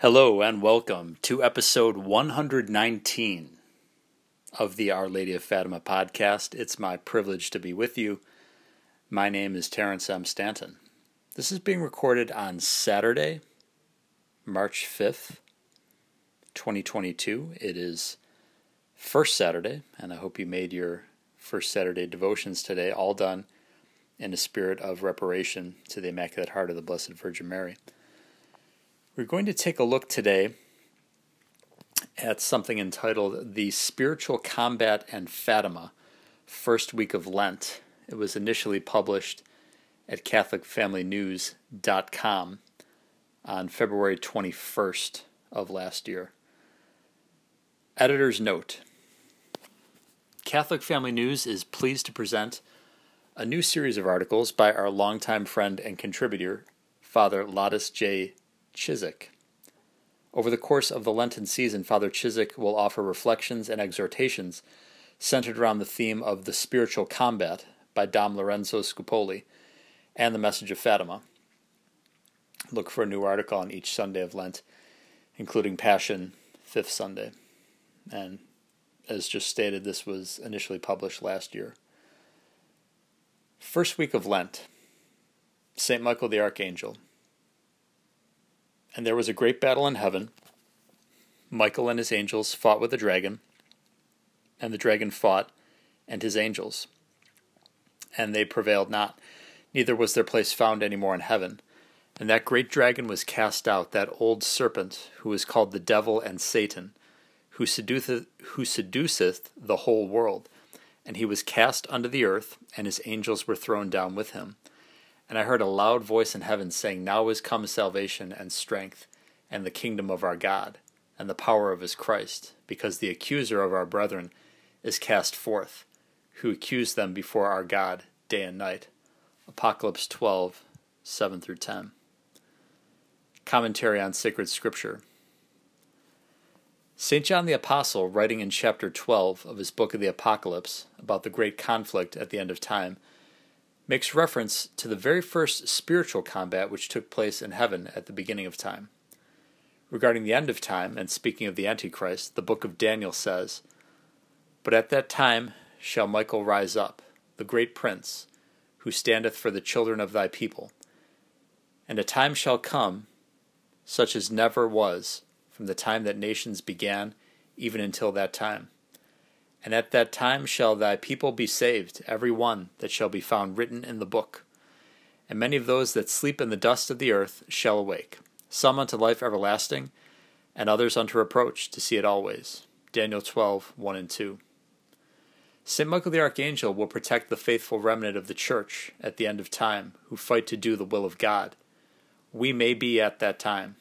Hello and welcome to episode 119 of the Our Lady of Fatima podcast. It's my privilege to be with you. My name is Terrence M. Stanton. This is being recorded on Saturday, March 5th, 2022. It is first Saturday, and I hope you made your first Saturday devotions today, all done in a spirit of reparation to the Immaculate Heart of the Blessed Virgin Mary. We're going to take a look today at something entitled The Spiritual Combat and Fatima, First Week of Lent. It was initially published at CatholicFamilyNews.com on February 21st of last year. Editor's note Catholic Family News is pleased to present a new series of articles by our longtime friend and contributor, Father Ladis J. Cizik. Over the course of the Lenten season, Father Cizik will offer reflections and exhortations centered around the theme of the spiritual combat by Dom Lorenzo Scupoli and the message of Fatima. Look for a new article on each Sunday of Lent, including Passion, fifth Sunday. And as just stated, this was initially published last year. First week of Lent, St. Michael the Archangel. And there was a great battle in heaven. Michael and his angels fought with the dragon, and the dragon fought and his angels. And they prevailed not, neither was their place found any more in heaven. And that great dragon was cast out, that old serpent, who is called the devil and Satan, who seduceth, who seduceth the whole world. And he was cast unto the earth, and his angels were thrown down with him. And I heard a loud voice in heaven saying, Now is come salvation and strength, and the kingdom of our God, and the power of his Christ, because the accuser of our brethren is cast forth, who accused them before our God day and night. Apocalypse 12, 7 through 10. Commentary on Sacred Scripture. St. John the Apostle, writing in chapter 12 of his book of the Apocalypse about the great conflict at the end of time, makes reference to the very first spiritual combat which took place in heaven at the beginning of time. Regarding the end of time, and speaking of the Antichrist, the book of Daniel says, But at that time shall Michael rise up, the great prince, who standeth for the children of thy people. And a time shall come, such as never was, from the time that nations began, even until that time and at that time shall thy people be saved, every one that shall be found written in the book. And many of those that sleep in the dust of the earth shall awake, some unto life everlasting, and others unto reproach, to see it always. Daniel 12, 1 and 2. St. Michael the Archangel will protect the faithful remnant of the Church at the end of time, who fight to do the will of God. We may be at that time.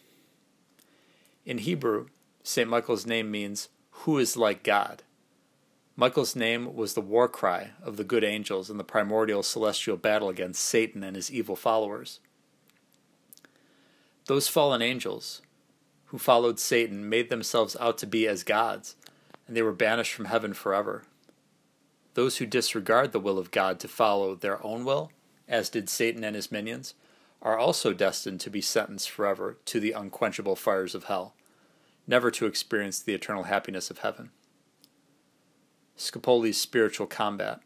In Hebrew, St. Michael's name means, Who is like God? Michael's name was the war cry of the good angels in the primordial celestial battle against Satan and his evil followers. Those fallen angels who followed Satan made themselves out to be as gods, and they were banished from heaven forever. Those who disregard the will of God to follow their own will, as did Satan and his minions, are also destined to be sentenced forever to the unquenchable fires of hell, never to experience the eternal happiness of heaven. Scupoli's spiritual combat.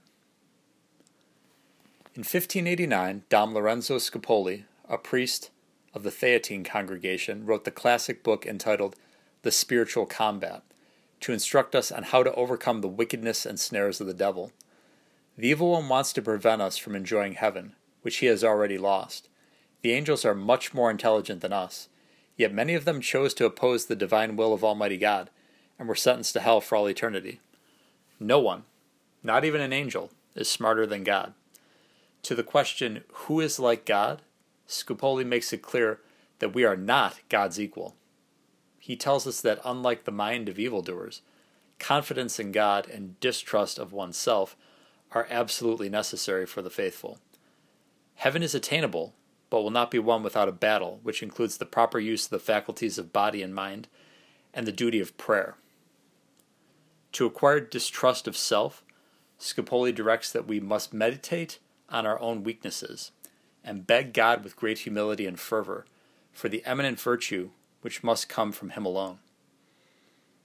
In 1589, Dom Lorenzo Scupoli, a priest of the Theatine congregation, wrote the classic book entitled The Spiritual Combat to instruct us on how to overcome the wickedness and snares of the devil. The evil one wants to prevent us from enjoying heaven, which he has already lost. The angels are much more intelligent than us, yet many of them chose to oppose the divine will of Almighty God and were sentenced to hell for all eternity. No one, not even an angel, is smarter than God. To the question, who is like God? Scupoli makes it clear that we are not God's equal. He tells us that unlike the mind of evildoers, confidence in God and distrust of oneself are absolutely necessary for the faithful. Heaven is attainable, but will not be won without a battle, which includes the proper use of the faculties of body and mind and the duty of prayer. To acquire distrust of self, Scupoli directs that we must meditate on our own weaknesses and beg God with great humility and fervor for the eminent virtue which must come from Him alone.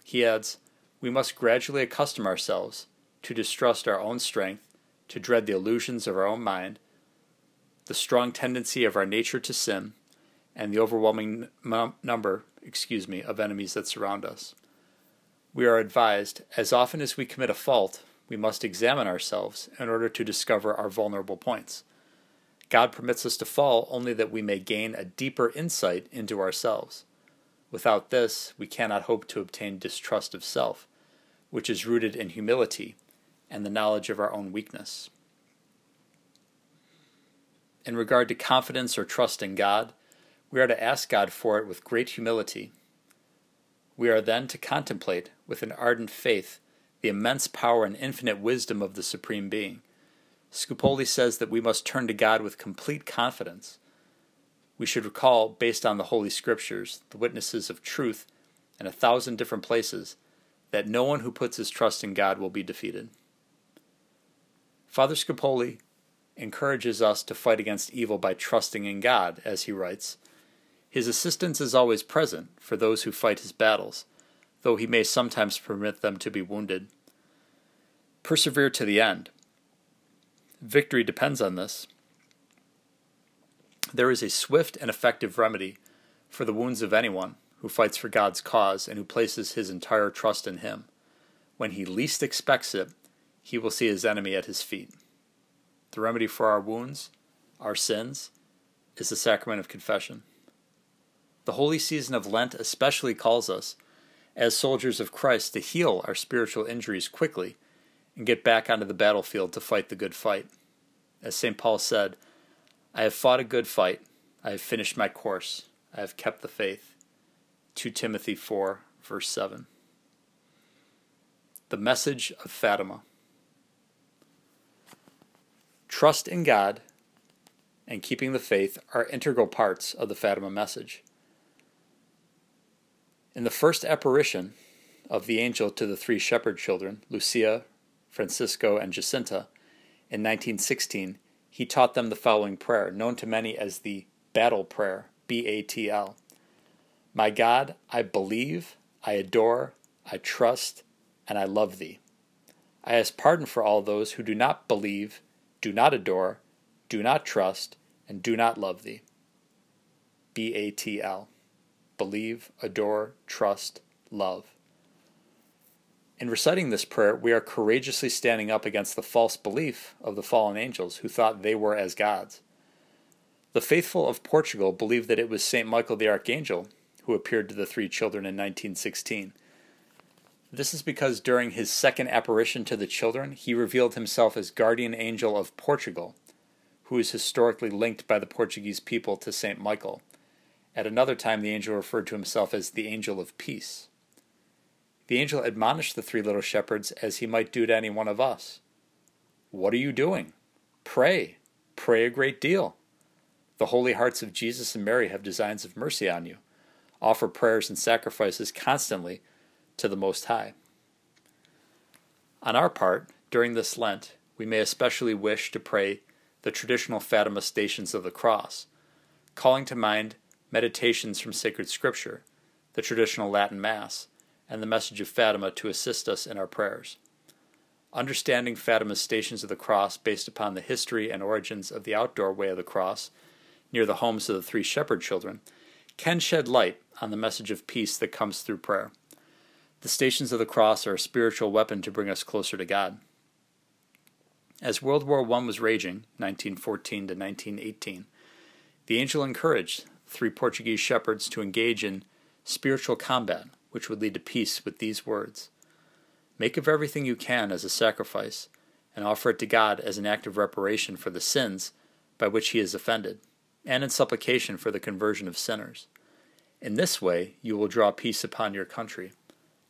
He adds, We must gradually accustom ourselves to distrust our own strength, to dread the illusions of our own mind, the strong tendency of our nature to sin, and the overwhelming number, excuse me, of enemies that surround us. We are advised, as often as we commit a fault, we must examine ourselves in order to discover our vulnerable points. God permits us to fall only that we may gain a deeper insight into ourselves. Without this, we cannot hope to obtain distrust of self, which is rooted in humility and the knowledge of our own weakness. In regard to confidence or trust in God, we are to ask God for it with great humility. We are then to contemplate with an ardent faith the immense power and infinite wisdom of the Supreme Being. Scupoli says that we must turn to God with complete confidence. We should recall, based on the Holy Scriptures, the witnesses of truth in a thousand different places, that no one who puts his trust in God will be defeated. Father Scupoli encourages us to fight against evil by trusting in God, as he writes. His assistance is always present for those who fight his battles though he may sometimes permit them to be wounded. Persevere to the end. Victory depends on this. There is a swift and effective remedy for the wounds of anyone who fights for God's cause and who places his entire trust in him. When he least expects it, he will see his enemy at his feet. The remedy for our wounds, our sins, is the sacrament of confession. The holy season of Lent especially calls us as soldiers of Christ to heal our spiritual injuries quickly and get back onto the battlefield to fight the good fight. As St. Paul said, I have fought a good fight, I have finished my course, I have kept the faith. 2 Timothy 4, verse 7. The message of Fatima. Trust in God and keeping the faith are integral parts of the Fatima message. In the first apparition of the angel to the three shepherd children, Lucia, Francisco, and Jacinta, in 1916, he taught them the following prayer, known to many as the Battle Prayer, B A T L. My God, I believe, I adore, I trust, and I love thee. I ask pardon for all those who do not believe, do not adore, do not trust, and do not love thee. B A T L believe, adore, trust, love. In reciting this prayer, we are courageously standing up against the false belief of the fallen angels who thought they were as gods. The faithful of Portugal believed that it was St. Michael the Archangel who appeared to the three children in 1916. This is because during his second apparition to the children, he revealed himself as guardian angel of Portugal, who is historically linked by the Portuguese people to St. Michael. At another time, the angel referred to himself as the angel of peace. The angel admonished the three little shepherds as he might do to any one of us. What are you doing? Pray. Pray a great deal. The holy hearts of Jesus and Mary have designs of mercy on you. Offer prayers and sacrifices constantly to the Most High. On our part, during this Lent, we may especially wish to pray the traditional Fatima Stations of the Cross, calling to mind meditations from sacred scripture, the traditional Latin Mass, and the message of Fatima to assist us in our prayers. Understanding Fatima's Stations of the Cross based upon the history and origins of the outdoor way of the cross near the homes of the three shepherd children can shed light on the message of peace that comes through prayer. The Stations of the Cross are a spiritual weapon to bring us closer to God. As World War I was raging, 1914 to 1918, the angel encouraged three Portuguese shepherds to engage in spiritual combat, which would lead to peace with these words Make of everything you can as a sacrifice, and offer it to God as an act of reparation for the sins by which he is offended, and in supplication for the conversion of sinners. In this way you will draw peace upon your country.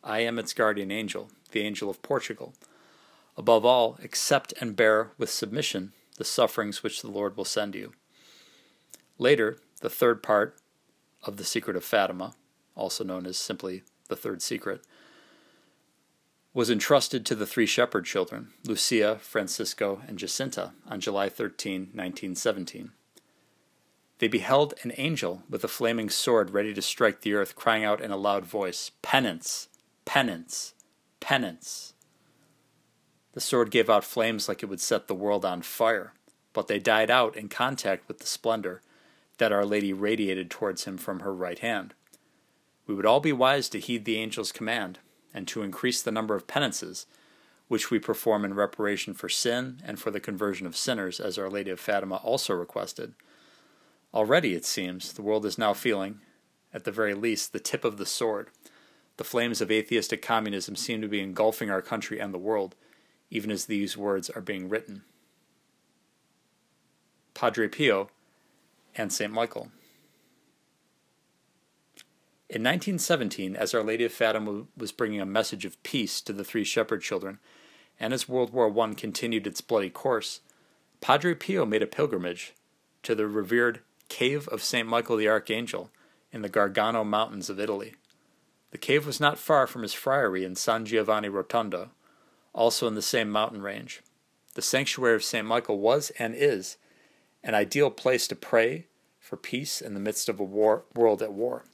I am its guardian angel, the angel of Portugal. Above all, accept and bear with submission the sufferings which the Lord will send you. Later, the third part of the Secret of Fatima, also known as simply the Third Secret, was entrusted to the three shepherd children, Lucia, Francisco, and Jacinta, on July 13, 1917. They beheld an angel with a flaming sword ready to strike the earth, crying out in a loud voice, Penance! Penance! Penance! The sword gave out flames like it would set the world on fire, but they died out in contact with the splendor that Our Lady radiated towards him from her right hand. We would all be wise to heed the angel's command, and to increase the number of penances which we perform in reparation for sin and for the conversion of sinners, as Our Lady of Fatima also requested. Already, it seems, the world is now feeling, at the very least, the tip of the sword. The flames of atheistic communism seem to be engulfing our country and the world, even as these words are being written. Padre Pio and St. Michael. In 1917, as Our Lady of Fatima was bringing a message of peace to the three shepherd children, and as World War I continued its bloody course, Padre Pio made a pilgrimage to the revered Cave of St. Michael the Archangel in the Gargano Mountains of Italy. The cave was not far from his friary in San Giovanni Rotondo, also in the same mountain range. The sanctuary of St. Michael was and is an ideal place to pray for peace in the midst of a war, world at war.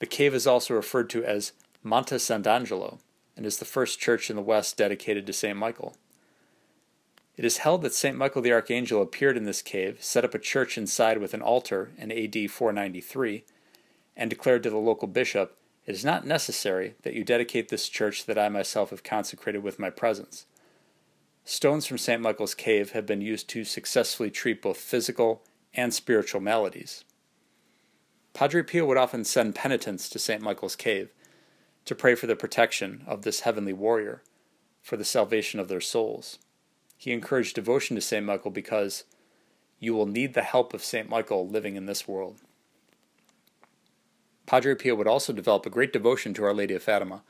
The cave is also referred to as Monte Sant'Angelo and is the first church in the West dedicated to St. Michael. It is held that St. Michael the Archangel appeared in this cave, set up a church inside with an altar in AD 493, and declared to the local bishop, It is not necessary that you dedicate this church that I myself have consecrated with my presence. Stones from St. Michael's cave have been used to successfully treat both physical and spiritual maladies. Padre Pio would often send penitents to St. Michael's cave to pray for the protection of this heavenly warrior, for the salvation of their souls. He encouraged devotion to St. Michael because you will need the help of St. Michael living in this world. Padre Pio would also develop a great devotion to Our Lady of Fatima,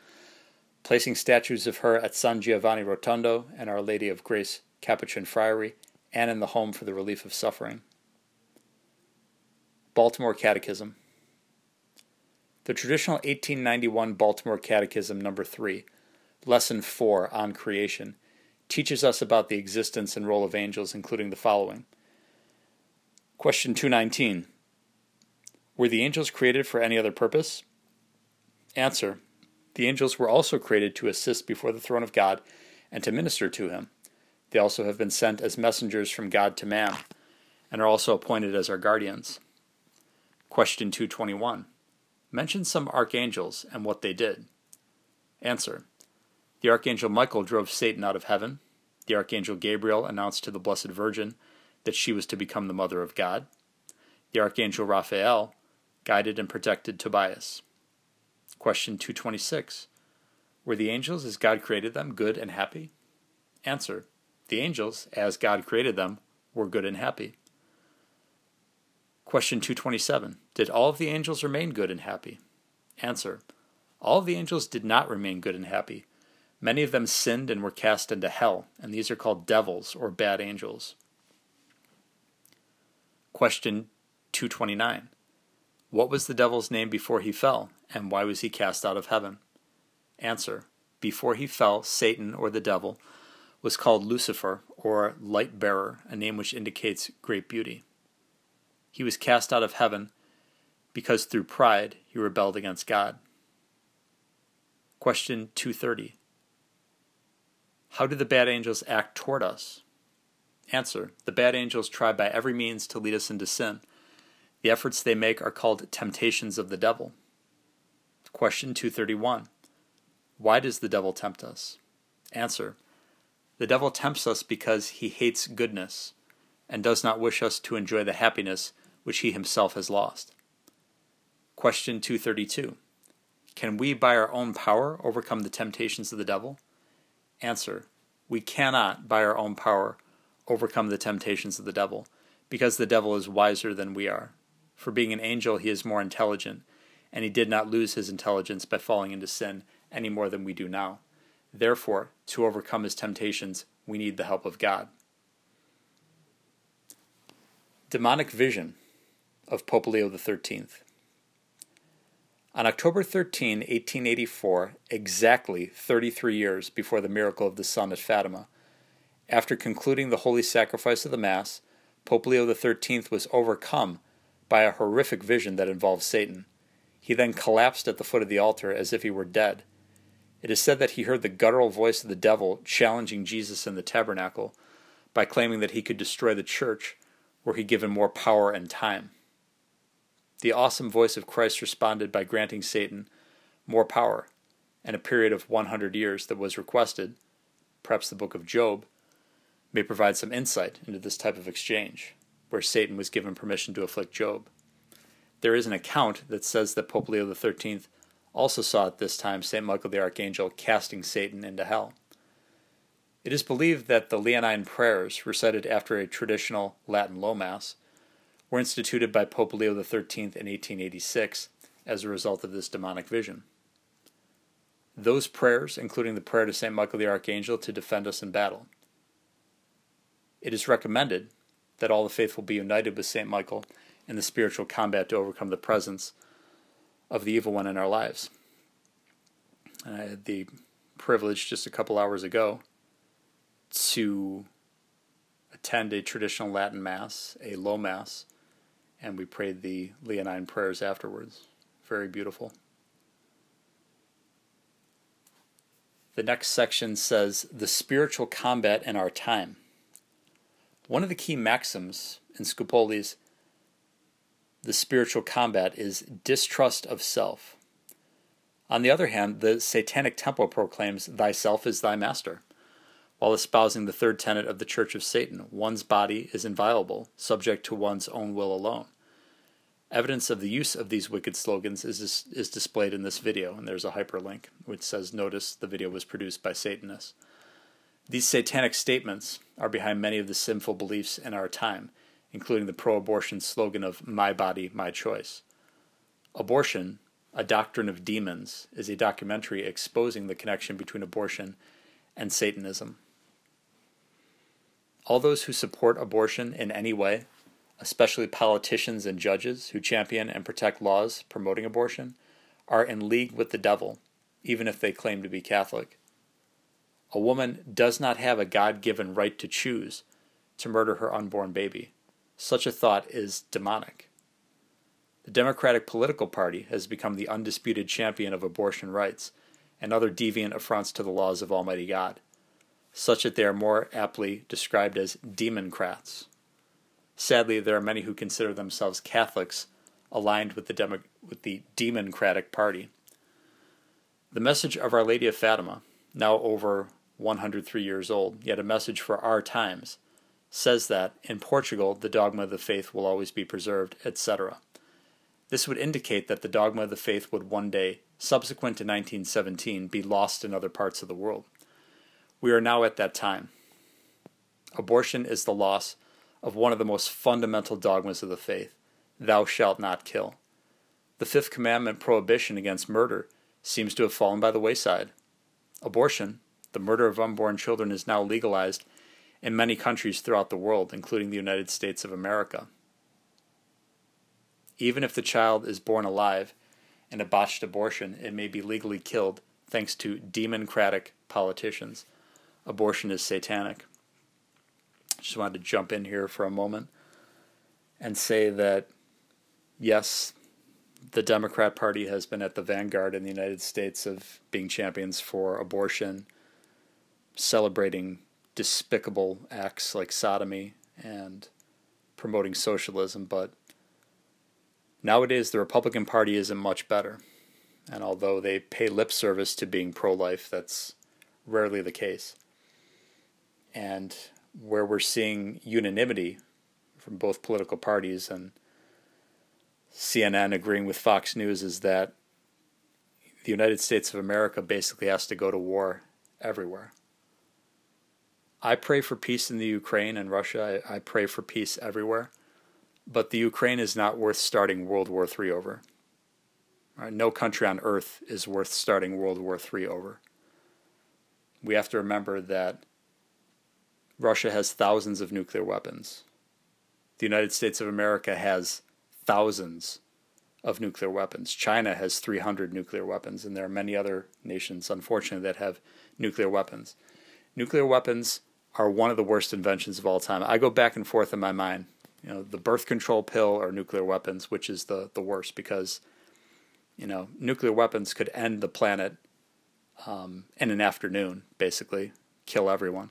placing statues of her at San Giovanni Rotondo and Our Lady of Grace Capuchin Friary, and in the Home for the Relief of Suffering. Baltimore Catechism. The traditional 1891 Baltimore Catechism, number 3, Lesson 4 on Creation, teaches us about the existence and role of angels, including the following. Question 219 Were the angels created for any other purpose? Answer The angels were also created to assist before the throne of God and to minister to him. They also have been sent as messengers from God to man and are also appointed as our guardians. Question 221 Mention some archangels and what they did. Answer the archangel Michael drove Satan out of heaven. The archangel Gabriel announced to the Blessed Virgin that she was to become the mother of God. The archangel Raphael guided and protected Tobias. Question 226. Were the angels, as God created them, good and happy? Answer. The angels, as God created them, were good and happy. Question 227. Did all of the angels remain good and happy? Answer. All of the angels did not remain good and happy Many of them sinned and were cast into hell, and these are called devils or bad angels. Question 229. What was the devil's name before he fell, and why was he cast out of heaven? Answer. Before he fell, Satan, or the devil, was called Lucifer, or light bearer, a name which indicates great beauty. He was cast out of heaven because through pride he rebelled against God. Question 230. How do the bad angels act toward us? Answer The bad angels try by every means to lead us into sin. The efforts they make are called temptations of the devil. Question 231 Why does the devil tempt us? Answer The devil tempts us because he hates goodness and does not wish us to enjoy the happiness which he himself has lost. Question 232 Can we by our own power overcome the temptations of the devil? Answer We cannot, by our own power, overcome the temptations of the devil, because the devil is wiser than we are. For being an angel, he is more intelligent, and he did not lose his intelligence by falling into sin any more than we do now. Therefore, to overcome his temptations, we need the help of God. Demonic Vision of Pope Leo XIII. On October 13, 1884, exactly 33 years before the miracle of the sun at Fatima, after concluding the holy sacrifice of the Mass, Pope Leo XIII was overcome by a horrific vision that involved Satan. He then collapsed at the foot of the altar as if he were dead. It is said that he heard the guttural voice of the devil challenging Jesus in the tabernacle by claiming that he could destroy the church were he given more power and time. The awesome voice of Christ responded by granting Satan more power and a period of 100 years that was requested, perhaps the book of Job, may provide some insight into this type of exchange, where Satan was given permission to afflict Job. There is an account that says that Pope Leo XIII also saw at this time St. Michael the Archangel casting Satan into hell. It is believed that the Leonine prayers, recited after a traditional Latin Low Mass, were instituted by Pope Leo XIII in 1886 as a result of this demonic vision. Those prayers, including the prayer to St. Michael the Archangel to defend us in battle. It is recommended that all the faithful be united with St. Michael in the spiritual combat to overcome the presence of the evil one in our lives. I had the privilege just a couple hours ago to attend a traditional Latin Mass, a low Mass, and we prayed the Leonine prayers afterwards. Very beautiful. The next section says the spiritual combat in our time. One of the key maxims in Scupoli's the spiritual combat is distrust of self. On the other hand, the Satanic Temple proclaims, Thyself is thy master while espousing the third tenet of the Church of Satan one's body is inviolable, subject to one's own will alone. Evidence of the use of these wicked slogans is, is displayed in this video, and there's a hyperlink which says, Notice the video was produced by Satanists. These satanic statements are behind many of the sinful beliefs in our time, including the pro abortion slogan of My Body, My Choice. Abortion, a Doctrine of Demons, is a documentary exposing the connection between abortion and Satanism. All those who support abortion in any way, especially politicians and judges who champion and protect laws promoting abortion, are in league with the devil, even if they claim to be Catholic. A woman does not have a God given right to choose to murder her unborn baby. Such a thought is demonic. The Democratic political party has become the undisputed champion of abortion rights and other deviant affronts to the laws of Almighty God such that they are more aptly described as demoncrats. Sadly, there are many who consider themselves Catholics aligned with the, Demo- with the Democratic Party. The message of Our Lady of Fatima, now over 103 years old, yet a message for our times, says that in Portugal the dogma of the faith will always be preserved, etc. This would indicate that the dogma of the faith would one day, subsequent to 1917, be lost in other parts of the world. We are now at that time. Abortion is the loss of one of the most fundamental dogmas of the faith Thou shalt not kill. The fifth commandment prohibition against murder seems to have fallen by the wayside. Abortion, the murder of unborn children, is now legalized in many countries throughout the world, including the United States of America. Even if the child is born alive in a botched abortion, it may be legally killed thanks to democratic politicians abortion is satanic. Just wanted to jump in here for a moment and say that, yes, the Democrat Party has been at the vanguard in the United States of being champions for abortion, celebrating despicable acts like sodomy and promoting socialism, but nowadays the Republican Party isn't much better. And although they pay lip service to being pro life, that's rarely the case and where we're seeing unanimity from both political parties and CNN agreeing with Fox News is that the United States of America basically has to go to war everywhere. I pray for peace in the Ukraine and Russia. I, I pray for peace everywhere. But the Ukraine is not worth starting World War III over. Right? No country on earth is worth starting World War III over. We have to remember that Russia has thousands of nuclear weapons. The United States of America has thousands of nuclear weapons. China has 300 nuclear weapons, and there are many other nations, unfortunately, that have nuclear weapons. Nuclear weapons are one of the worst inventions of all time. I go back and forth in my mind You know, the birth control pill or nuclear weapons, which is the the worst because you know nuclear weapons could end the planet um, in an afternoon, basically kill everyone.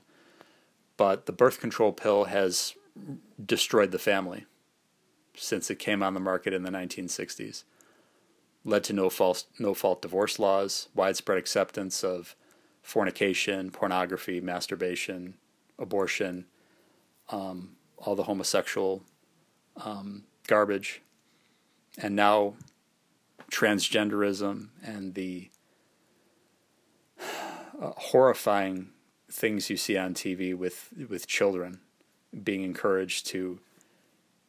But the birth control pill has destroyed the family since it came on the market in the 1960s. Led to no false, no fault divorce laws, widespread acceptance of fornication, pornography, masturbation, abortion, um, all the homosexual um, garbage, and now transgenderism and the uh, horrifying things you see on TV with with children being encouraged to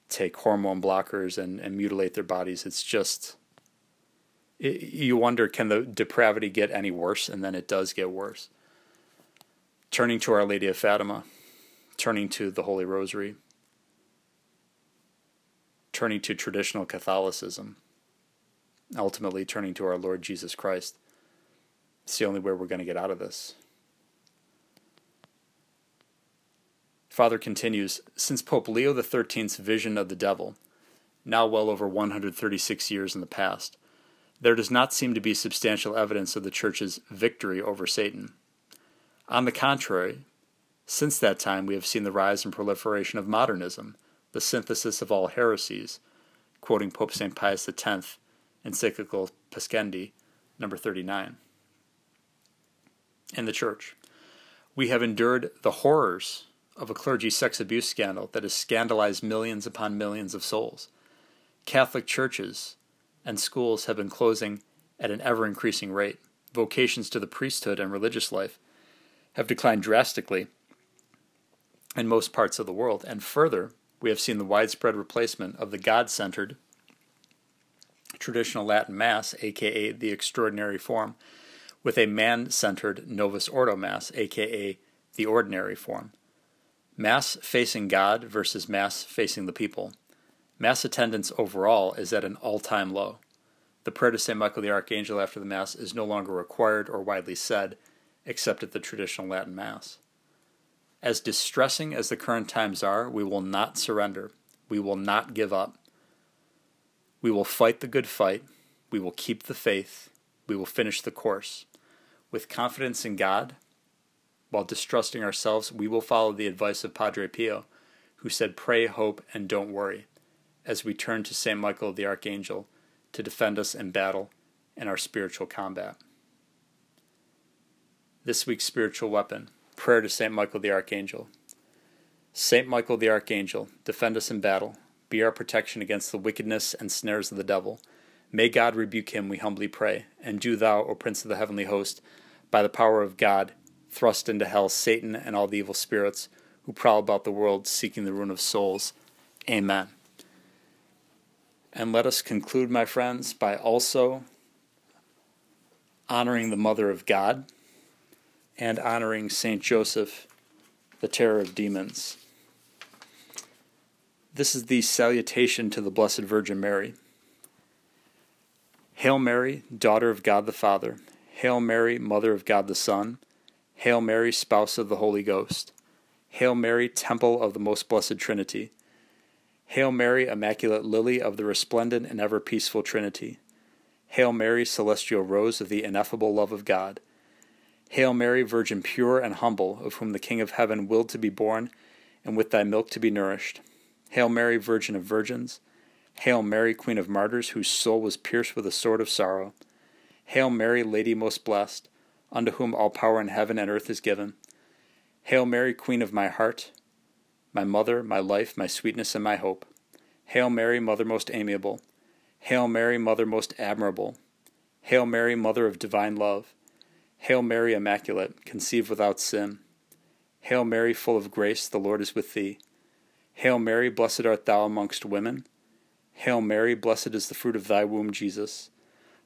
take hormone blockers and, and mutilate their bodies. It's just it, you wonder can the depravity get any worse, and then it does get worse. Turning to Our Lady of Fatima, turning to the Holy Rosary, turning to traditional Catholicism, ultimately turning to our Lord Jesus Christ. It's the only way we're going to get out of this. Father continues Since Pope Leo XIII's vision of the devil, now well over 136 years in the past, there does not seem to be substantial evidence of the Church's victory over Satan. On the contrary, since that time we have seen the rise and proliferation of modernism, the synthesis of all heresies, quoting Pope St. Pius X, encyclical Pascendi, number 39 in the church. We have endured the horrors of a clergy sex abuse scandal that has scandalized millions upon millions of souls. Catholic churches and schools have been closing at an ever increasing rate. Vocations to the priesthood and religious life have declined drastically in most parts of the world. And further, we have seen the widespread replacement of the God centered traditional Latin Mass, aka the extraordinary form, with a man centered Novus Ordo Mass, aka the ordinary form. Mass facing God versus Mass facing the people. Mass attendance overall is at an all time low. The prayer to St. Michael the Archangel after the Mass is no longer required or widely said, except at the traditional Latin Mass. As distressing as the current times are, we will not surrender. We will not give up. We will fight the good fight. We will keep the faith. We will finish the course. With confidence in God, while distrusting ourselves, we will follow the advice of Padre Pio, who said, Pray, hope, and don't worry, as we turn to St. Michael the Archangel to defend us in battle and our spiritual combat. This week's spiritual weapon prayer to St. Michael the Archangel. St. Michael the Archangel, defend us in battle, be our protection against the wickedness and snares of the devil May God rebuke him, we humbly pray. And do thou, O Prince of the heavenly host, by the power of God, thrust into hell Satan and all the evil spirits who prowl about the world seeking the ruin of souls. Amen. And let us conclude, my friends, by also honoring the Mother of God and honoring Saint Joseph, the terror of demons. This is the salutation to the Blessed Virgin Mary. Hail Mary, daughter of God the Father. Hail Mary, mother of God the Son. Hail Mary, spouse of the Holy Ghost. Hail Mary, temple of the most blessed Trinity. Hail Mary, immaculate lily of the resplendent and ever peaceful Trinity. Hail Mary, celestial rose of the ineffable love of God. Hail Mary, virgin pure and humble, of whom the King of heaven willed to be born, and with thy milk to be nourished. Hail Mary, virgin of virgins. Hail Mary, Queen of Martyrs, whose soul was pierced with a sword of sorrow. Hail Mary, Lady most blessed, unto whom all power in heaven and earth is given. Hail Mary, Queen of my heart, my mother, my life, my sweetness, and my hope. Hail Mary, Mother most amiable. Hail Mary, Mother most admirable. Hail Mary, Mother of divine love. Hail Mary, Immaculate, conceived without sin. Hail Mary, full of grace, the Lord is with thee. Hail Mary, blessed art thou amongst women Hail Mary, blessed is the fruit of thy womb, Jesus.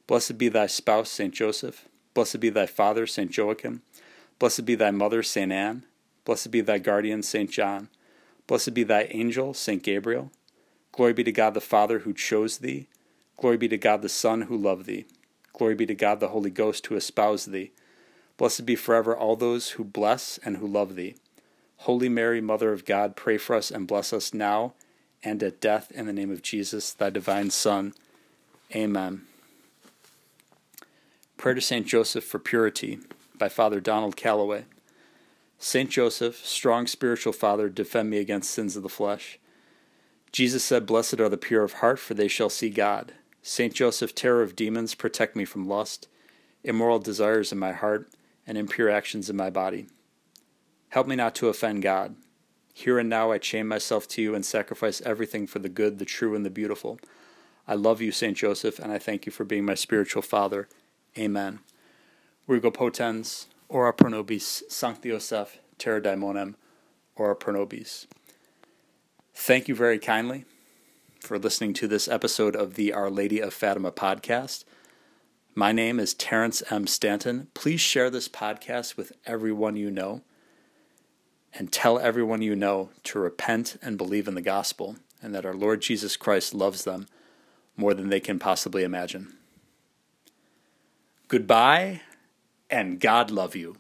Blessed be thy spouse, Saint Joseph. Blessed be thy father, Saint Joachim. Blessed be thy mother, Saint Anne. Blessed be thy guardian, Saint John. Blessed be thy angel, Saint Gabriel. Glory be to God the Father who chose thee. Glory be to God the Son who loved thee. Glory be to God the Holy Ghost who espoused thee. Blessed be forever all those who bless and who love thee. Holy Mary, Mother of God, pray for us and bless us now and at death in the name of Jesus, thy divine Son. Amen. Prayer to St. Joseph for Purity by Father Donald Calloway. St. Joseph, strong spiritual father, defend me against sins of the flesh. Jesus said, Blessed are the pure of heart, for they shall see God. St. Joseph, terror of demons, protect me from lust, immoral desires in my heart, and impure actions in my body. Help me not to offend God. Here and now I chain myself to you and sacrifice everything for the good, the true, and the beautiful. I love you, St. Joseph, and I thank you for being my spiritual father. Amen. Virgo potens, ora pro nobis, Sancti Joseph, terror daemonum, ora pro nobis. Thank you very kindly for listening to this episode of the Our Lady of Fatima podcast. My name is Terrence M. Stanton. Please share this podcast with everyone you know and tell everyone you know to repent and believe in the gospel and that our Lord Jesus Christ loves them more than they can possibly imagine. Goodbye and God love you.